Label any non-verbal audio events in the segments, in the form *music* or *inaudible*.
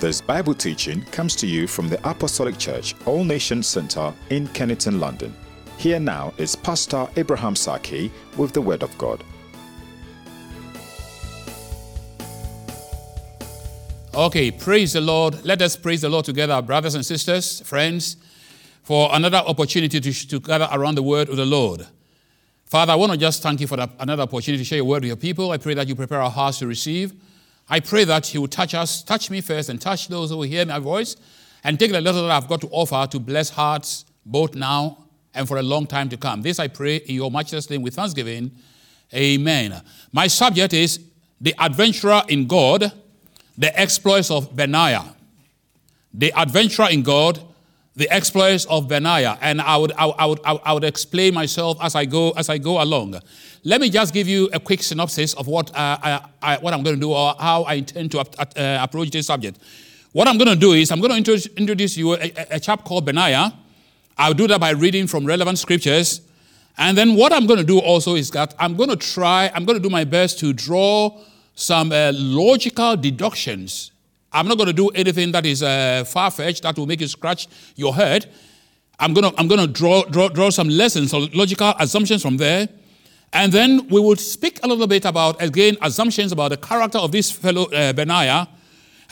This Bible teaching comes to you from the Apostolic Church All Nations Center in Kennington, London. Here now is Pastor Abraham Sackey with the Word of God. Okay, praise the Lord. Let us praise the Lord together, brothers and sisters, friends, for another opportunity to, to gather around the Word of the Lord. Father, I want to just thank you for that, another opportunity to share your Word with your people. I pray that you prepare our hearts to receive. I pray that He will touch us, touch me first, and touch those who will hear my voice, and take the little that I've got to offer to bless hearts both now and for a long time to come. This I pray in your matchless name with thanksgiving. Amen. My subject is the adventurer in God, the exploits of Benaiah. The adventurer in God, the exploits of Benaiah. And I would, I, I would, I would explain myself as I go, as I go along. Let me just give you a quick synopsis of what, uh, I, I, what I'm going to do or how I intend to uh, approach this subject. What I'm going to do is I'm going to introduce, introduce you a, a, a chap called Benaiah. I'll do that by reading from relevant scriptures. And then what I'm going to do also is that I'm going to try, I'm going to do my best to draw some uh, logical deductions. I'm not going to do anything that is uh, far fetched that will make you scratch your head. I'm going to, I'm going to draw, draw, draw some lessons or logical assumptions from there. And then we will speak a little bit about, again, assumptions about the character of this fellow uh, Benaiah.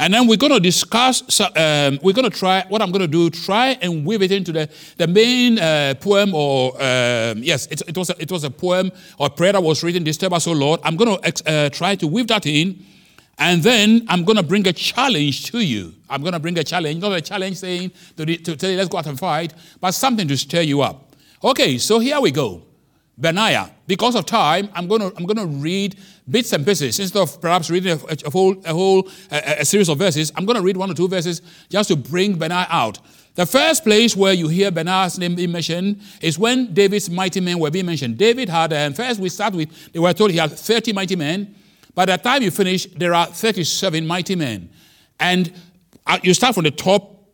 And then we're going to discuss, um, we're going to try, what I'm going to do, try and weave it into the, the main uh, poem, or, um, yes, it, it, was a, it was a poem or prayer that was written, Disturb us, O Lord. I'm going to uh, try to weave that in. And then I'm going to bring a challenge to you. I'm going to bring a challenge, not a challenge saying to, to tell you, let's go out and fight, but something to stir you up. Okay, so here we go. Benaiah. Because of time, I'm going to, I'm going to read bits and pieces. Instead of perhaps reading a, a whole, a, whole a, a, series of verses, I'm going to read one or two verses just to bring Benaiah out. The first place where you hear Benaiah's name being mentioned is when David's mighty men were being mentioned. David had, and first we start with, they were told he had 30 mighty men. By the time you finish, there are 37 mighty men. And uh, you start from the top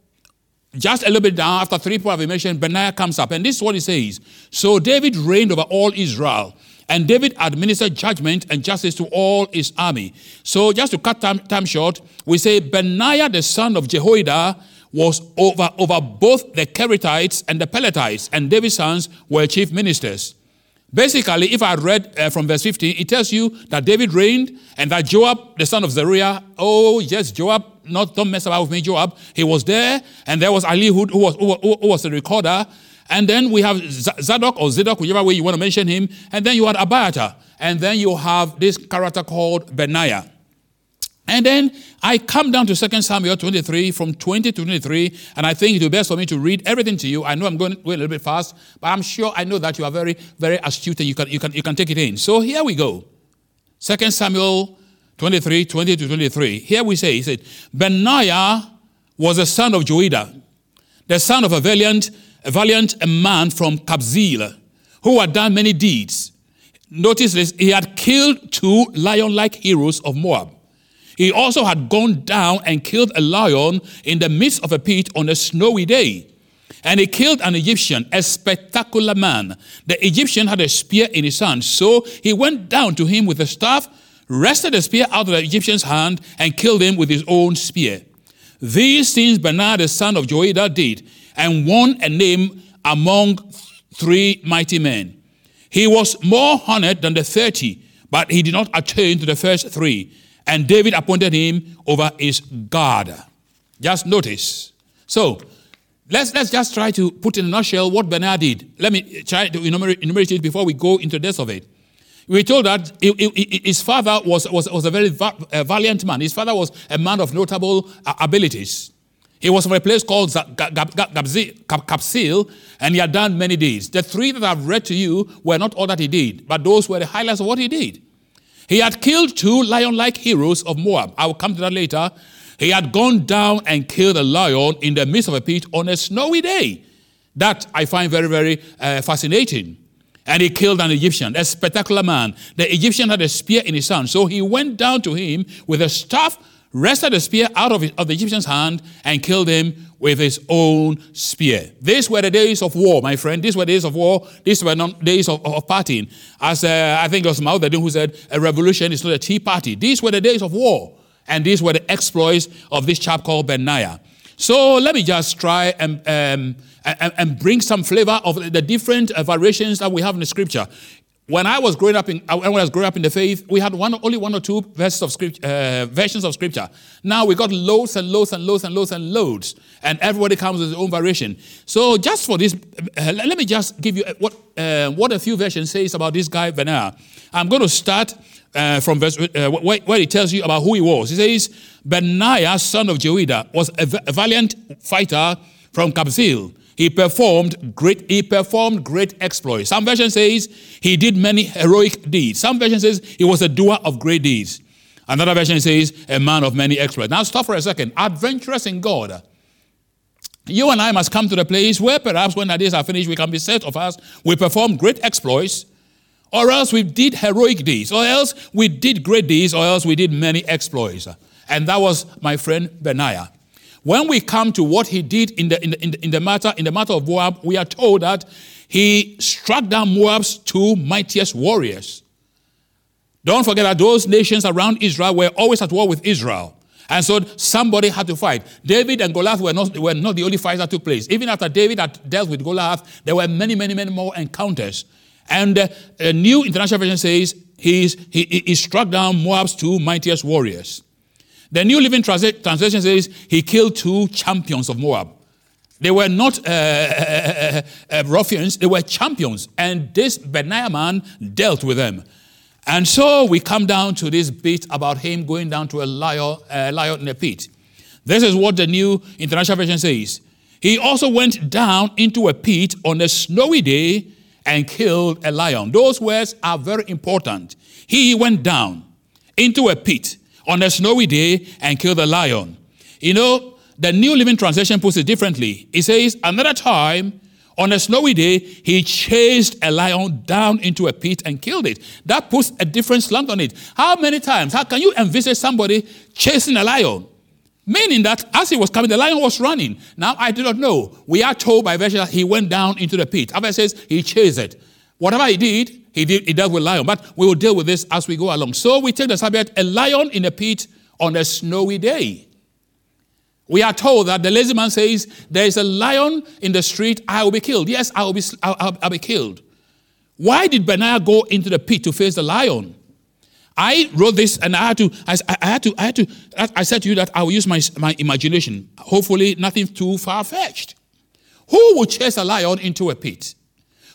just a little bit down, after three people have mentioned, Benaiah comes up. And this is what he says. So David reigned over all Israel. And David administered judgment and justice to all his army. So just to cut time, time short, we say Benaiah, the son of Jehoiada, was over, over both the Kerethites and the Pelethites, and David's sons were chief ministers. Basically, if I read uh, from verse 15, it tells you that David reigned and that Joab, the son of Zeruiah, oh yes, Joab, not don't mess about with me, Joab, he was there, and there was Ali who, was, who, who was the recorder, and then we have Zadok or Zidok, whichever way you want to mention him, and then you had Abiathar, and then you have this character called Benaiah. And then I come down to 2 Samuel 23 from 20 to 23, and I think it will be best for me to read everything to you. I know I'm going, going a little bit fast, but I'm sure I know that you are very, very astute and you can, you can, you can take it in. So here we go. 2 Samuel 23, 20 to 23. Here we say, he said, Benaiah was the son of Joiada, the son of a valiant, a valiant man from Kabzeel, who had done many deeds. Notice this, he had killed two lion-like heroes of Moab. He also had gone down and killed a lion in the midst of a pit on a snowy day. And he killed an Egyptian, a spectacular man. The Egyptian had a spear in his hand. So he went down to him with a staff, wrested the spear out of the Egyptian's hand, and killed him with his own spear. These things Benaiah the son of Joiada did, and won a name among three mighty men. He was more honored than the thirty, but he did not attain to the first three and David appointed him over his guard. Just notice. So, let's, let's just try to put in a nutshell what Bernard did. Let me try to enumerate, it before we go into the depth of it. We're told that his father was, was, was a very valiant man. His father was a man of notable uh, abilities. He was from a place called Kabzeel, and he had done many deeds. The three that I've read to you were not all that he did, but those were the highlights of what he did. He had killed two lion like heroes of Moab. I will come to that later. He had gone down and killed a lion in the midst of a pit on a snowy day. That I find very, very uh, fascinating. And he killed an Egyptian, a spectacular man. The Egyptian had a spear in his hand. So he went down to him with a staff, wrested the spear out of, of the Egyptian's hand, and killed him with his own spear. These were the days of war, my friend. These were days of war. These were not days of, of As uh, I think it was Mao Zedong who said, a revolution is not a tea party. These were the days of war. And these were the exploits of this chap called Benaiah. So let me just try and, um, and, and, bring some flavor of the different variations that we have in the scripture. When I was growing up in, uh, when I was growing up in the faith, we had one, only one or two verses of script, uh, versions of scripture. Now we got loads and loads and loads and loads and loads, and everybody comes with his own variation. So just for this, uh, let me just give you what uh, what a few versions says about this guy Benaiah. I'm going to start uh, from verse uh, where, where it tells you about who he was. He says, Benaiah, son of Jehoiada, was a, a valiant fighter from Kabzeel. He performed great, he performed great exploits. Some version says he did many heroic deeds. Some version says he was a doer of great deeds. Another version says a man of many exploits. Now stop for a second. Adventurous in God. You and I must come to the place where perhaps when our days are finished, we can be said of us, we performed great exploits, or else we did heroic deeds, or else we did great deeds, or else we did many exploits. And that was my friend Benaiah. When we come to what he did in the, in the, in the, in the matter, in the matter of Moab, we are told that he struck down Moab's two mightiest warriors. Don't forget that those nations around Israel were always at war with Israel. And so somebody had to fight. David and Goliath were not, were not the only fights that took place. Even after David had dealt with Goliath, there were many, many, many more encounters. And uh, a new international version says he's, he, he struck down Moab's two mightiest warriors. The New Living Translation says he killed two champions of Moab. They were not uh, uh, uh, uh, ruffians, they were champions. And this Benaiah man dealt with them. And so we come down to this bit about him going down to a lion, uh, lion in a pit. This is what the New International Version says. He also went down into a pit on a snowy day and killed a lion. Those words are very important. He went down into a pit on a snowy day and killed the lion. You know, the New Living Translation puts it differently. It says, Another time, on a snowy day, he chased a lion down into a pit and killed it. That puts a different slant on it. How many times? How can you envisage somebody chasing a lion? Meaning that as he was coming, the lion was running. Now, I do not know. We are told by version that he went down into the pit. Other says he chased it. Whatever he did, he did he dealt with lion. But we will deal with this as we go along. So we take the subject, a lion in a pit on a snowy day. We are told that the lazy man says, There is a lion in the street, I will be killed. Yes, I will be, I'll, I'll, be killed. Why did Benaiah go into the pit to face the lion? I wrote this and I had to, I, I, had to, I had to, I said to you that I will use my, my imagination. Hopefully, nothing too far fetched. Who would chase a lion into a pit?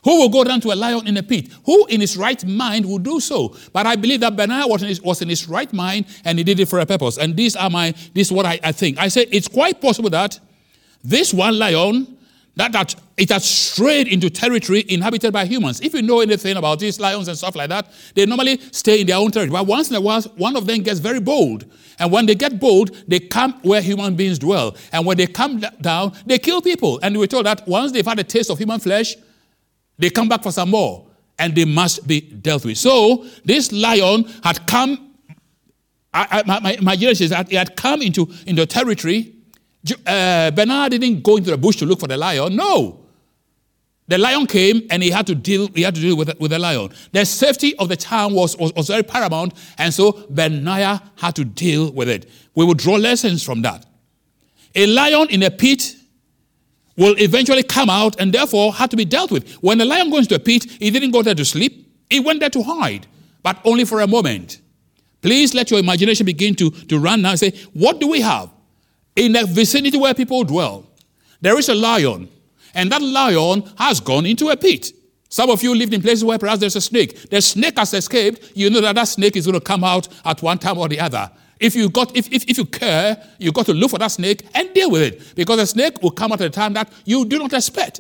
Who will go down to a lion in a pit? Who in his right mind will do so? But I believe that Benaiah was in his, was in his right mind and he did it for a purpose. And these are my, this is what I, I think. I say it's quite possible that this one lion that, that it has strayed into territory inhabited by humans. If you know anything about these lions and stuff like that, they normally stay in their own territory. But once in a while, one of them gets very bold. And when they get bold, they come where human beings dwell. And when they come down, they kill people. And we're told that once they've had a taste of human flesh, they come back for some more. And they must be dealt with. So this lion had come, I, I, my, my is that it had come into, into territory uh, Bernard didn't go into the bush to look for the lion. No. The lion came and he had to deal, he had to deal with, with the lion. The safety of the town was, was, was very paramount, and so Benaiah had to deal with it. We will draw lessons from that. A lion in a pit will eventually come out and therefore had to be dealt with. When a lion goes into a pit, he didn't go there to sleep, he went there to hide, but only for a moment. Please let your imagination begin to, to run now and say, What do we have? in the vicinity where people dwell, there is a lion, and that lion has gone into a pit. Some of you lived in places where perhaps there's a snake. The snake has escaped. You know that that snake is going to come out at one time or the other. If you got, if, if, if you care, you got to look for that snake and deal with it because the snake will come at a time that you do not expect.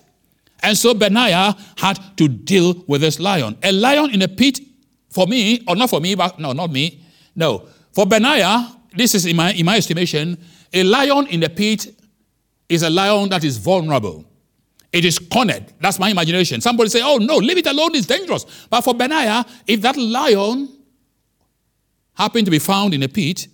And so Benaiah had to deal with this lion. A lion in a pit, for me, or not for me, but no, not me. No, for Benaiah, this is in my in my estimation, a lion in the pit is a lion that is vulnerable. It is cornered. That's my imagination. Somebody say, oh no, leave it alone, it's dangerous. But for Benaiah, if that lion happened to be found in a pit,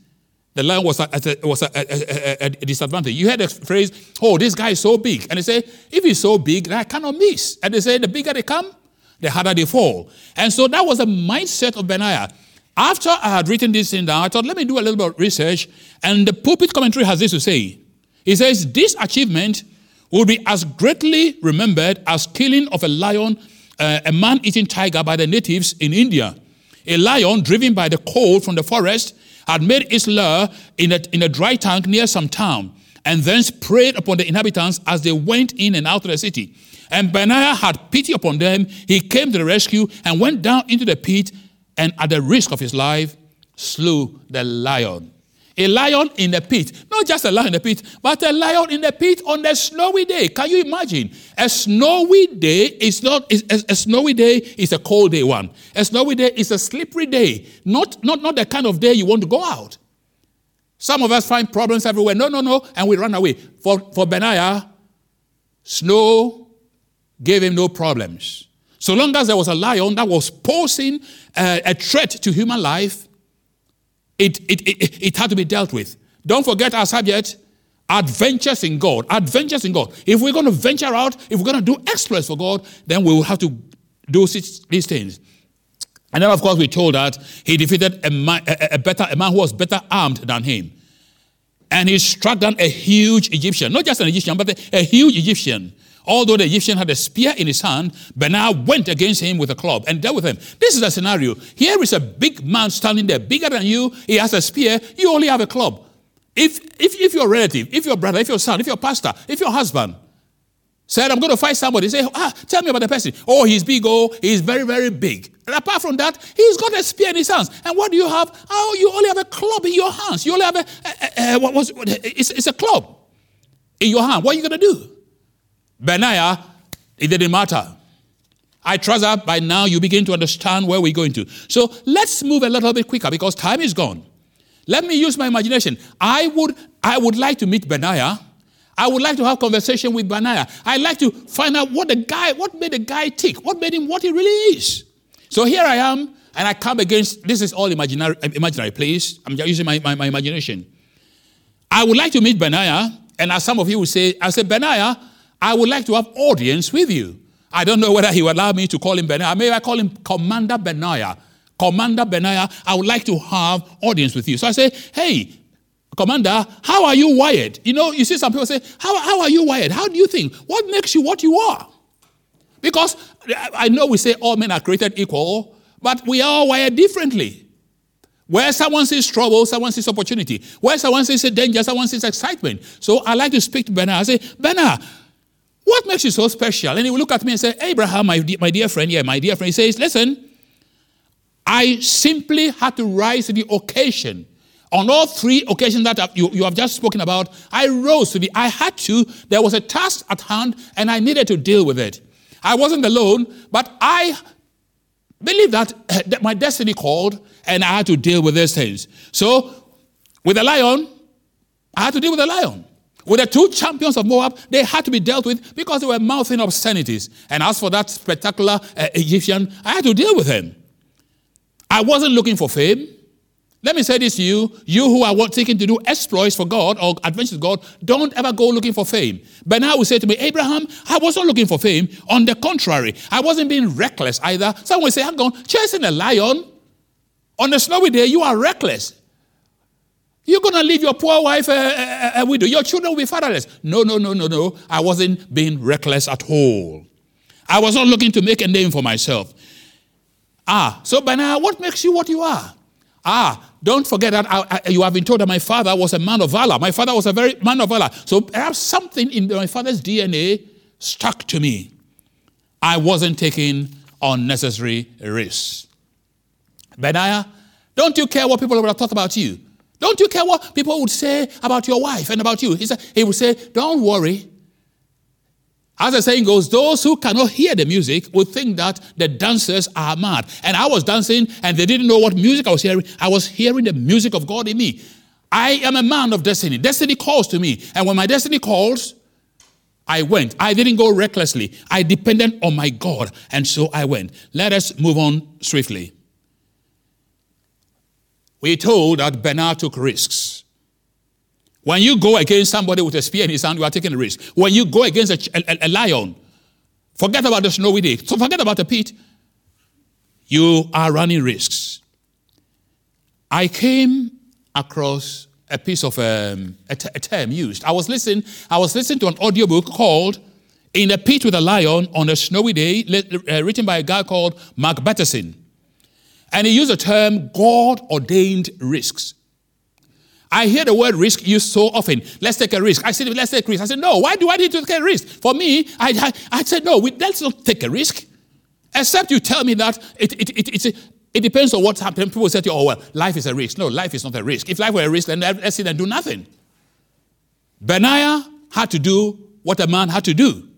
the lion was a, a was a, a, a, disadvantage. You heard the phrase, oh, this guy is so big. And they say, if he's so big, I cannot miss. And they say, the bigger they come, the harder they fall. And so that was the mindset of Benaiah. After I had written this thing down, I thought, let me do a little bit of research. And the pulpit commentary has this to say. He says, this achievement will be as greatly remembered as killing of a lion, uh, a man-eating tiger by the natives in India. A lion driven by the cold from the forest had made its lair in a, in a dry tank near some town and thence preyed upon the inhabitants as they went in and out of the city. And Benaiah had pity upon them. He came to the rescue and went down into the pit and at the risk of his life slew the lion. A lion in the pit. Not just a lion in the pit, but a lion in the pit on a snowy day. Can you imagine? A snowy day is not is, a, a, snowy day is a cold day one. A snowy day is a slippery day. Not, not, not the kind of day you want to go out. Some of us find problems everywhere. No, no, no, and we run away. For, for Benaiah, snow gave him no problems. So long as there was a lion that was posing uh, a threat to human life, it, it, it, it had to be dealt with. Don't forget our subject adventures in God. Adventures in God. If we're going to venture out, if we're going to do exploits for God, then we will have to do these things. And then, of course, we told that he defeated a man, a, a, better, a man who was better armed than him. And he struck down a huge Egyptian, not just an Egyptian, but a, a huge Egyptian. Although the Egyptian had a spear in his hand, Benaiah went against him with a club and dealt with him. This is a scenario. Here is a big man standing there, bigger than you. He has a spear. You only have a club. If, if, if your relative, if your brother, if your son, if your pastor, if your husband said, I'm going to fight somebody, say, ah, tell me about the person. Oh, he's big. Oh, he's very, very big. And apart from that, he's got a spear in his hands. And what do you have? Oh, you only have a club in your hands. You only have a, a, a what was it's, it's a club in your hand. What are you going to do? Benaiah, it didn't matter. I trust that by now you begin to understand where we're going to. So let's move a little bit quicker because time is gone. Let me use my imagination. I would, I would like to meet Benaiah. I would like to have conversation with Benaiah. I'd like to find out what the guy, what made the guy tick, what made him what he really is. So here I am, and I come against, this is all imaginary, imaginary please. I'm just using my, my, my imagination. I would like to meet Benaiah, and as some of you will say, I said, Benaiah, I would like to have audience with you. I don't know whether he will allow me to call him Benaiah. Maybe I call him Commander Benaiah. Commander Benaiah, I would like to have audience with you. So I say, hey, Commander, how are you wired? You know, you see some people say, how, how are you wired? How do you think? What makes you what you are? Because I know we say all men are created equal, but we are wired differently. Where someone sees trouble, someone sees opportunity. Where someone sees danger, someone sees excitement. So I like to speak to Benaiah. I say, Benaiah, what makes you so special? And he will look at me and say, Abraham, my, my dear friend, yeah, my dear friend. He says, Listen, I simply had to rise to the occasion. On all three occasions that you, you have just spoken about, I rose to the, I had to, there was a task at hand and I needed to deal with it. I wasn't alone, but I believe that, eh, that my destiny called and I had to deal with these things. So, with the lion, I had to deal with the lion. With the two champions of Moab, they had to be dealt with because they were mouthing obscenities. And as for that spectacular uh, Egyptian, I had to deal with him. I wasn't looking for fame. Let me say this to you, you who are seeking to do exploits for God or adventures God, don't ever go looking for fame. But now will say to me, Abraham, I wasn't looking for fame. On the contrary, I wasn't being reckless either. Someone will say, hang on, chasing a lion on a snowy day, you are reckless. You're going to leave your poor wife a, a, a, widow. Your children will be fatherless. No, no, no, no, no. I wasn't being reckless at all. I was not looking to make a name for myself. Ah, so by now, what makes you what you are? Ah, don't forget that I, I, you have been told that my father was a man of valor. My father was a very man of valor. So perhaps something in my father's DNA stuck to me. I wasn't taking unnecessary risks. Benaiah, don't you care what people would have thought about you? Don't you care what people would say about your wife and about you? He, said, he would say, Don't worry. As the saying goes, those who cannot hear the music would think that the dancers are mad. And I was dancing and they didn't know what music I was hearing. I was hearing the music of God in me. I am a man of destiny. Destiny calls to me. And when my destiny calls, I went. I didn't go recklessly. I depended on my God. And so I went. Let us move on swiftly. We're told that Benaiah took risks. When you go against somebody with a spear in his hand, you are taking a risk. When you go against a, a, a lion, forget about the snowy day. So forget about the pit. You are running risks. I came across a piece of um, a, t- a term used. I was listening. I was listening to an audiobook called "In a Pit with a Lion on a Snowy Day," uh, written by a guy called Mark Batterson, and he used the term "God ordained risks." I hear the word risk used so often. Let's take a risk. I said, let's take a risk. I said, no, why do I need to take a risk? For me, I, I, I said, no, we, let's not take a risk. Except you tell me that it, it, it, it's a, it depends on what's happening. People say to you, oh, well, life is a risk. No, life is not a risk. If life were a risk, then let's sit and do nothing. Benaiah had to do what a man had to do.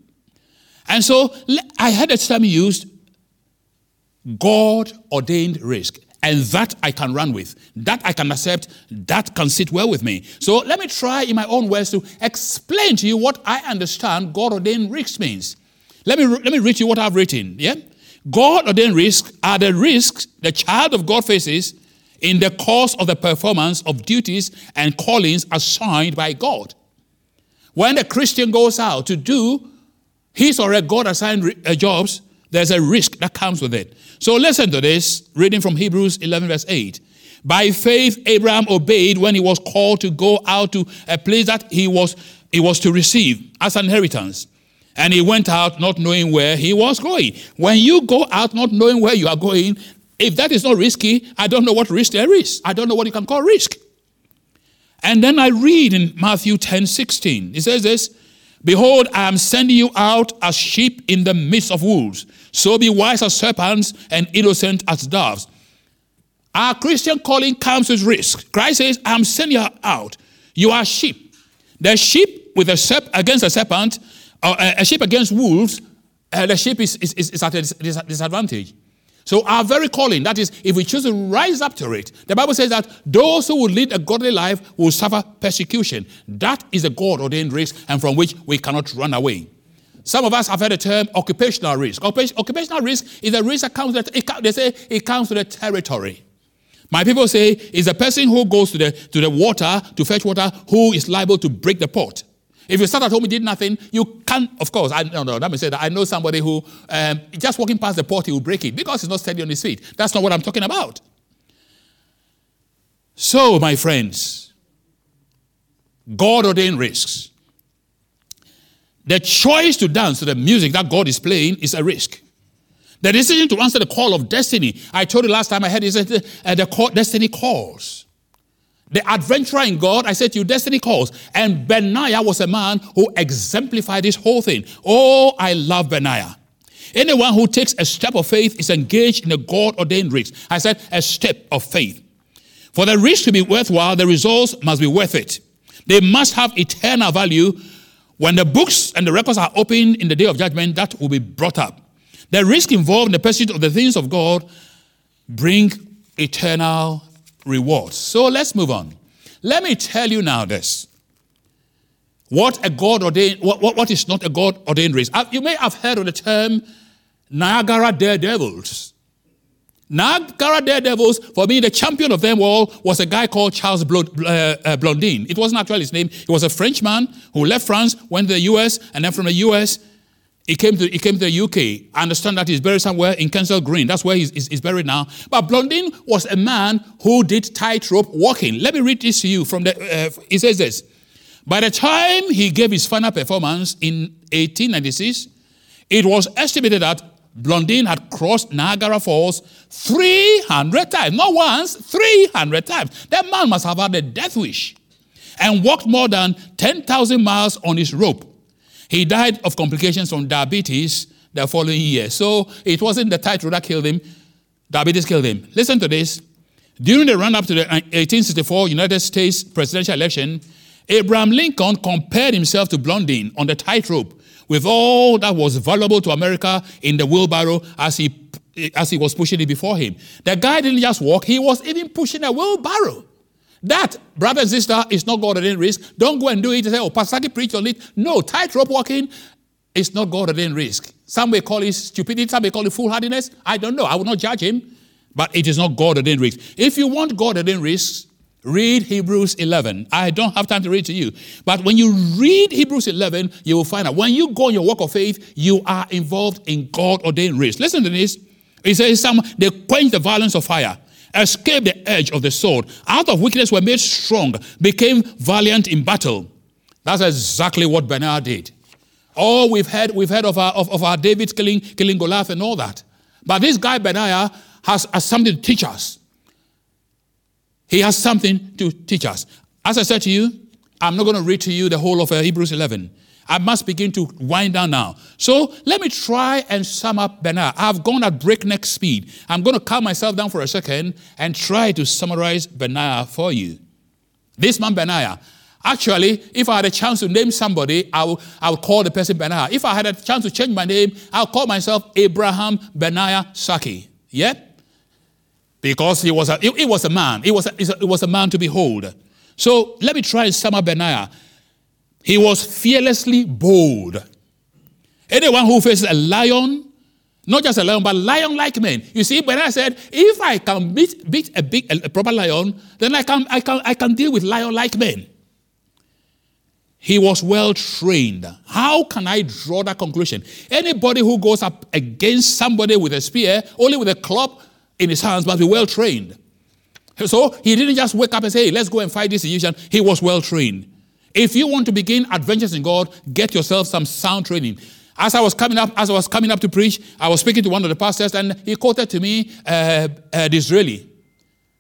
And so I had a term used God ordained risk. And that I can run with. That I can accept. That can sit well with me. So let me try in my own words to explain to you what I understand God ordained risk means. Let me, let me read you what I've written. Yeah? God ordained risks are the risks the child of God faces in the course of the performance of duties and callings assigned by God. When the Christian goes out to do his or her God assigned uh, jobs, there's a risk that comes with it. So listen to this, reading from Hebrews 11, verse 8. By faith, Abraham obeyed when he was called to go out to a place that he was, he was to receive as an inheritance. And he went out not knowing where he was going. When you go out not knowing where you are going, if that is not risky, I don't know what risk there is. I don't know what you can call risk. And then I read in Matthew 10 16, it says this Behold, I am sending you out as sheep in the midst of wolves. So be wise as serpents and innocent as doves. Our Christian calling comes with risk. Christ says, I'm sending you out. You are sheep. The sheep with a serp- against a serpent uh, a sheep against wolves, uh, the sheep is, is, is at a disadvantage. So our very calling, that is, if we choose to rise up to it, the Bible says that those who will lead a godly life will suffer persecution. That is a God ordained risk and from which we cannot run away. Some of us have heard the term occupational risk. Occupational risk is a risk that comes with, they say it comes to the territory. My people say it's a person who goes to the, to the water to fetch water who is liable to break the pot. If you sat at home and did nothing, you can't, of course, I no, no, let me say that. I know somebody who um, just walking past the port, he will break it because he's not steady on his feet. That's not what I'm talking about. So, my friends, God ordained risks. The choice to dance to the music that God is playing is a risk. The decision to answer the call of destiny, I told you last time I had is uh, the call, destiny calls. The adventurer in God, I said to you, destiny calls. And Benaiah was a man who exemplified this whole thing. Oh, I love Benaiah. Anyone who takes a step of faith is engaged in a God ordained risk. I said a step of faith. For the risk to be worthwhile, the results must be worth it. They must have eternal value. When the books and the records are opened in the day of judgment, that will be brought up. The risk involved in the pursuit of the things of God bring eternal rewards. So let's move on. Let me tell you now this. What a God ordained, what, what, what is not a God ordained race? You may have heard of the term Niagara Daredevils. Niagara Daredevils, for me, the champion of them all was a guy called Charles uh, uh, Blondin. It wasn't actually his name. He was a Frenchman who left France, went to the US, and then from the US, he came to he came to the UK. I understand that he's buried somewhere in Kensal Green. That's where he's, he's, he's buried now. But Blondin was a man who did tightrope walking. Let me read this to you from the. Uh, he says this. By the time he gave his final performance in 1896, it was estimated that Blondin had crossed Niagara Falls 300 times. Not once, 300 times. That man must have had a death wish and walked more than 10,000 miles on his rope. He died of complications from diabetes the following year. So it wasn't the title that killed him, diabetes killed him. Listen to this. During the run up to the uh, 1864 United States presidential election, Abraham Lincoln compared himself to Blondin on the tightrope with all that was valuable to America in the wheelbarrow as he, as he was pushing it before him. The guy didn't just walk, he was even pushing a wheelbarrow. That, brother and sister, is not God ordained risk. Don't go and do it and say, oh, Pastor Sackey preached on it. No, tightrope walking is not God ordained risk. Some may call it stupidity, some may call it foolhardiness. I don't know. I will not judge him, but it is not God ordained risk. If you want God ordained risks, read Hebrews 11. I don't have time to read to you. But when you read Hebrews 11, you will find out when you go on your walk of faith, you are involved in God ordained risk. Listen to this. It says, some, they quench the violence of fire escaped the edge of the sword, out of weakness were made strong, became valiant in battle. That's exactly what Benaiah did. Oh, we've heard, we've heard of, our, of, of our David killing, killing Goliath and all that. But this guy, Benaiah, has, has something to teach us. He has something to teach us. As I said to you, I'm not going to read to you the whole of uh, Hebrews 11. I must begin to wind down now. So let me try and sum up Benaiah. I've gone at breakneck speed. I'm going to calm myself down for a second and try to summarize Benaiah for you. This man, Benaiah, Actually, if I had a chance to name somebody, I would, I will call the person Benaiah. If I had a chance to change my name, I'll call myself Abraham Benaiah Sackey. Yeah? Because he was a, it, it was a man. It was a, it was a man to behold. So let me try and sum up Benaiah. He was fearlessly bold. Anyone who faces a lion, not just a lion, but lion-like men. You see, when I said, if I can beat, beat a big, a proper lion, then I can, I can, I can deal with lion-like men. He was well trained. How can I draw that conclusion? Anybody who goes up against somebody with a spear, only with a club in his hands, must be well trained. So he didn't just wake up and say, hey, let's go and fight this Egyptian. He was well trained. If you want to begin adventures in God, get yourself some sound training. As I was coming up, as I was coming up to preach, I was speaking to one of the pastors, and he quoted to me uh, uh, Disraeli.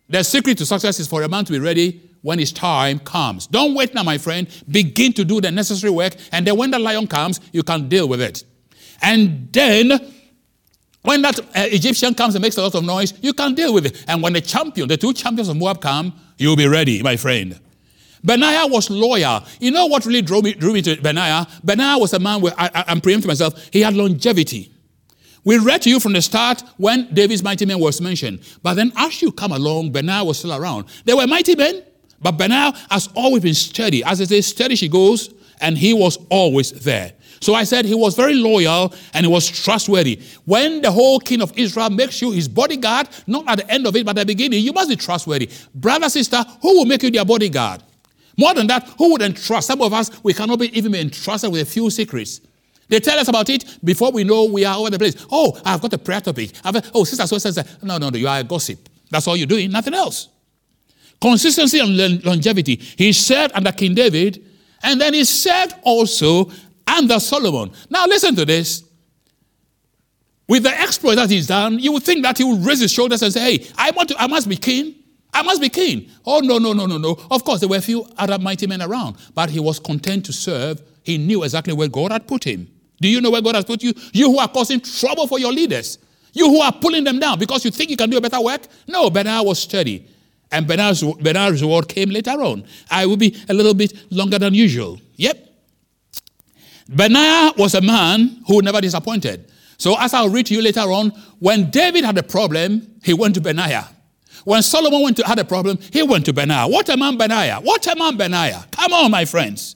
The secret to success is for a man to be ready when his time comes. Don't wait now, my friend. Begin to do the necessary work, and then when the lion comes, you can deal with it. And then, when that uh, Egyptian comes and makes a lot of noise, you can deal with it. And when the champion, the two champions of Moab come, you'll be ready, my friend. Benaiah was loyal. You know what really drew me, drew me to Benaiah? Benaiah was a man where I, am preempting myself. He had longevity. We read to you from the start when David's mighty men was mentioned. But then as you come along, Benaiah was still around. There were mighty men, but Benaiah has always been steady. As I say, steady she goes, and he was always there. So I said he was very loyal and he was trustworthy. When the whole king of Israel makes you his bodyguard, not at the end of it, but at the beginning, you must be trustworthy. Brother, sister, who will make you their bodyguard? More than that, who would entrust? Some of us, we cannot be even be entrusted with a few secrets. They tell us about it before we know we are over the place. Oh, I've got a prayer topic. I've, oh, sister so says, no, no, no, you are a gossip. That's all you're doing, nothing else. Consistency and longevity. He served under King David, and then he served also under Solomon. Now, listen to this. With the exploit that he's done, you would think that he would raise his shoulders and say, Hey, I want to, I must be king. I must be king. Oh, no, no, no, no, no. Of course, there were a few other mighty men around, but he was content to serve. He knew exactly where God had put him. Do you know where God has put you? You who are causing trouble for your leaders. You who are pulling them down because you think you can do a better work. No, Benaiah was steady. And Benaiah's, Benaiah's reward came later on. I will be a little bit longer than usual. Yep. Benaiah was a man who never disappointed. So, as I'll read to you later on, when David had a problem, he went to Benaiah. When Solomon went to, had a problem, he went to Benaiah. What a man, Benaiah. What a man, Benaiah. Come on, my friends.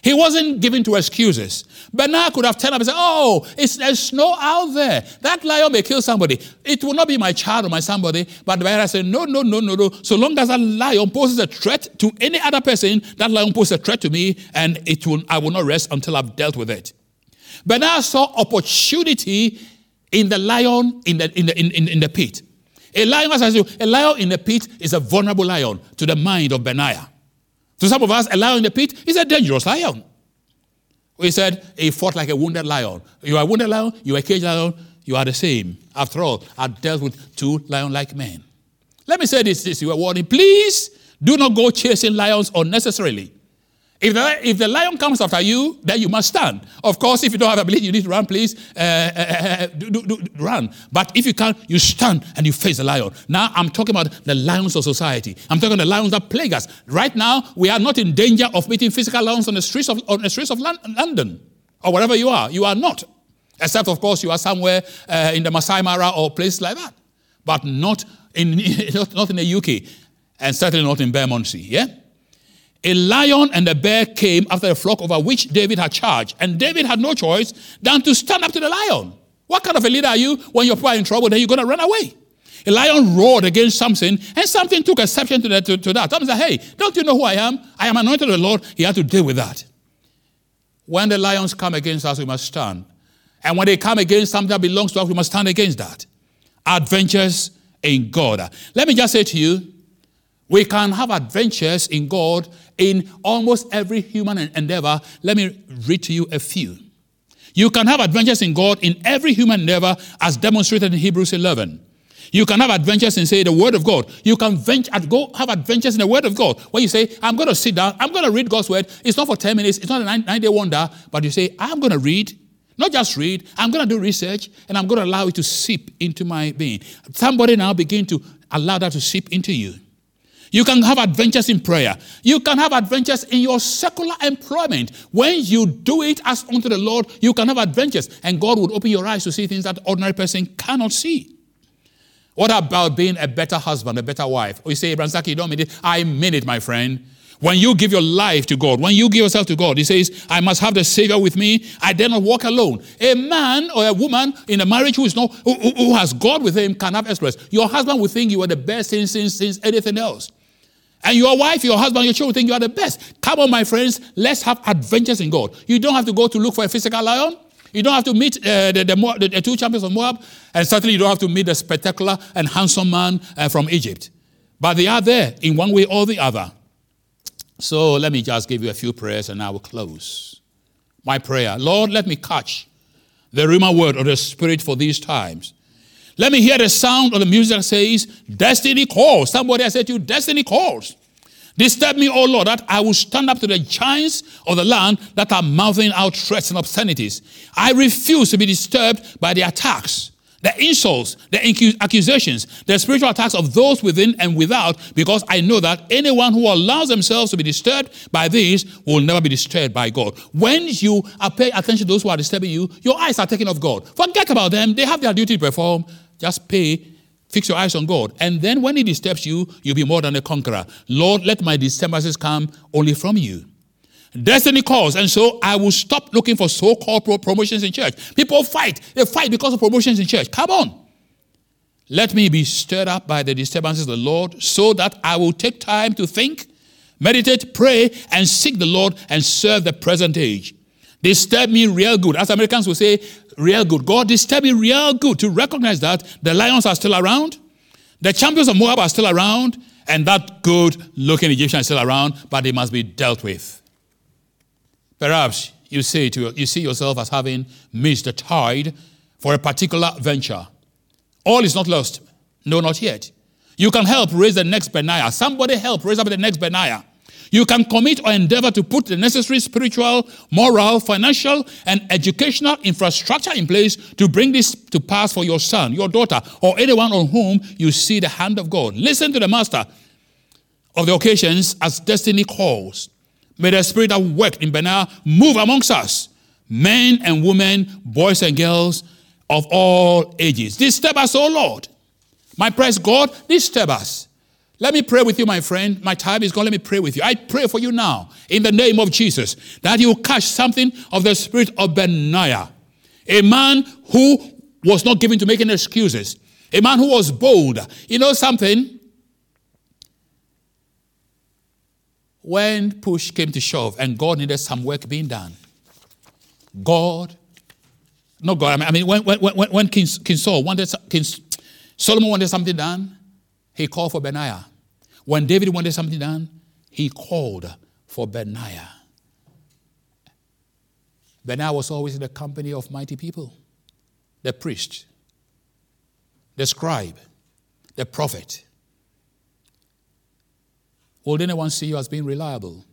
He wasn't given to excuses. Benaiah could have turned up and said, Oh, it's, there's snow out there. That lion may kill somebody. It will not be my child or my somebody. But Benaiah said, No, no, no, no, no. So long as that lion poses a threat to any other person, that lion poses a threat to me, and it will, I will not rest until I've dealt with it. Benaiah saw opportunity in the lion in the, in the, in, in, in the pit. A lion, as I say, a lion in the pit is a vulnerable lion to the mind of Benaiah. To some of us, a lion in the pit is a dangerous lion. We said he fought like a wounded lion. You are a wounded lion, you are a caged lion, you are the same. After all, I dealt with two lion like men. Let me say this, this you are warning. Please do not go chasing lions unnecessarily. If the, if the lion comes after you, then you must stand. Of course, if you don't have ability, you need to run, please uh, uh, uh, do, do, do, run. But if you can't, you stand and you face the lion. Now, I'm talking about the lions of society. I'm talking the lions that plague us. Right now, we are not in danger of meeting physical lions on the streets of, on the streets of London or wherever you are. You are not. Except, of course, you are somewhere uh, in the Masai Mara or places like that. But not in, *laughs* not, not in the UK and certainly not in Bermondsey. Yeah? A lion and a bear came after the flock over which David had charge, and David had no choice than to stand up to the lion. What kind of a leader are you when you're in trouble? Then you're going to run away. A lion roared against something, and something took exception to that. To, to that. Samson said, Hey, don't you know who I am? I am anointed of the Lord. He had to deal with that. When the lions come against us, we must stand. And when they come against something that belongs to us, we must stand against that. Adventures in God. Let me just say to you, we can have adventures in God in almost every human endeavor. Let me read to you a few. You can have adventures in God in every human endeavor as demonstrated in Hebrews 11. You can have adventures in, say, the Word of God. You can venture, go have adventures in the Word of God. When you say, I'm going to sit down, I'm going to read God's Word. It's not for 10 minutes, it's not a nine, nine day wonder, but you say, I'm going to read. Not just read, I'm going to do research and I'm going to allow it to seep into my being. Somebody now begin to allow that to seep into you. You can have adventures in prayer. You can have adventures in your secular employment. When you do it as unto the Lord, you can have adventures, and God would open your eyes to see things that ordinary person cannot see. What about being a better husband, a better wife? Or you say, Abraham Sackey, you don't mean it. I mean it, my friend. When you give your life to God, when you give yourself to God, He says, I must have the Savior with me. I dare not walk alone. A man or a woman in a marriage who is not who, who has God with him can have express. Your husband will think you are the best since, since, since anything else. And your wife, your husband, your children think you are the best. Come on, my friends, let's have adventures in God. You don't have to go to look for a physical lion. You don't have to meet uh, the, the, the, two champions of Moab. And certainly you don't have to meet the spectacular and handsome man uh, from Egypt. But they are there in one way or the other. So let me just give you a few prayers and I will close. My prayer Lord, let me catch the rhema word of the Spirit for these times. Let me hear the sound of the music that says, Destiny calls. Somebody I said to you, Destiny calls. Disturb me, O Lord, that I will stand up to the giants of the land that are mouthing out threats and obscenities. I refuse to be disturbed by the attacks, the insults, the accusations, the spiritual attacks of those within and without, because I know that anyone who allows themselves to be disturbed by these will never be disturbed by God. When you pay attention to those who are disturbing you, your eyes are taken off God. Forget about them. They have their duty to perform. Just pay, fix your eyes on God. And then when He disturbs you, you'll be more than a conqueror. Lord, let my disturbances come only from you. Destiny calls, and so I will stop looking for so called promotions in church. People fight, they fight because of promotions in church. Come on. Let me be stirred up by the disturbances of the Lord so that I will take time to think, meditate, pray, and seek the Lord and serve the present age. Disturb me real good. As Americans will say, real good. God disturb me real good to recognize that the lions are still around, the champions of Moab are still around, and that good looking Egyptian is still around, but they must be dealt with. Perhaps you say to you see yourself as having missed the tide for a particular venture. All is not lost. No, not yet. You can help raise the next Benaiah. Somebody help raise up the next Benaiah. You can commit or endeavor to put the necessary spiritual, moral, financial, and educational infrastructure in place to bring this to pass for your son, your daughter, or anyone on whom you see the hand of God. Listen to the master of the occasions as destiny calls. May the spirit that worked in Benaiah move amongst us, men and women, boys and girls of all ages. Disturb us, O Lord. My praise God, disturb us. Let me pray with you, my friend. My time is gone. Let me pray with you. I pray for you now, in the name of Jesus, that you catch something of the spirit of Benaiah, a man who was not given to making excuses, a man who was bold. You know something? When push came to shove and God needed some work being done, God, no God, I mean, when, when, when, when King, King Saul wanted, King Solomon wanted something done, he called for Benaiah. When David wanted something done, he called for Benaiah. Benaiah was always in the company of mighty people the priest, the scribe, the prophet. Would anyone see you as being reliable?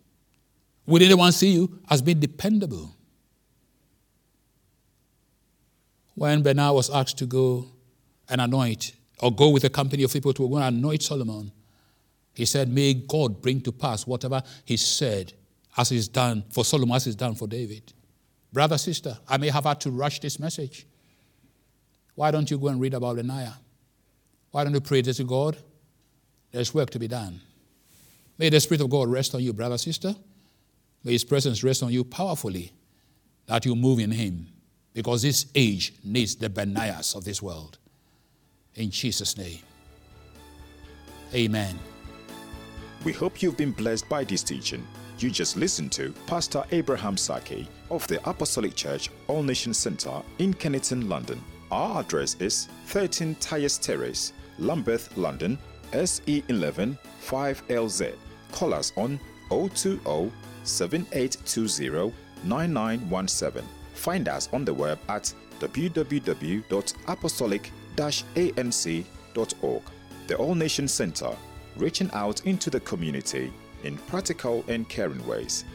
Would anyone see you as being dependable? When Benaiah was asked to go and anoint or go with a company of people to go and anoint Solomon. He said, May God bring to pass whatever he said as he's done for Solomon, as he's done for David. Brother, sister, I may have had to rush this message. Why don't you go and read about Benaiah? Why don't you pray to God? There's work to be done. May the Spirit of God rest on you, brother, sister. May His presence rest on you powerfully that you move in Him because this age needs the Benaiahs of this world. In Jesus' name. Amen. We hope you've been blessed by this teaching. You just listened to Pastor Abraham Sackey of the Apostolic Church All Nation Center in Kennington, London. Our address is 13 Tyers Terrace, Lambeth, London, SE11 5LZ. Call us on 020 7820 9917. Find us on the web at www.apostolic-anc.org. The All Nation Center, reaching out into the community in practical and caring ways.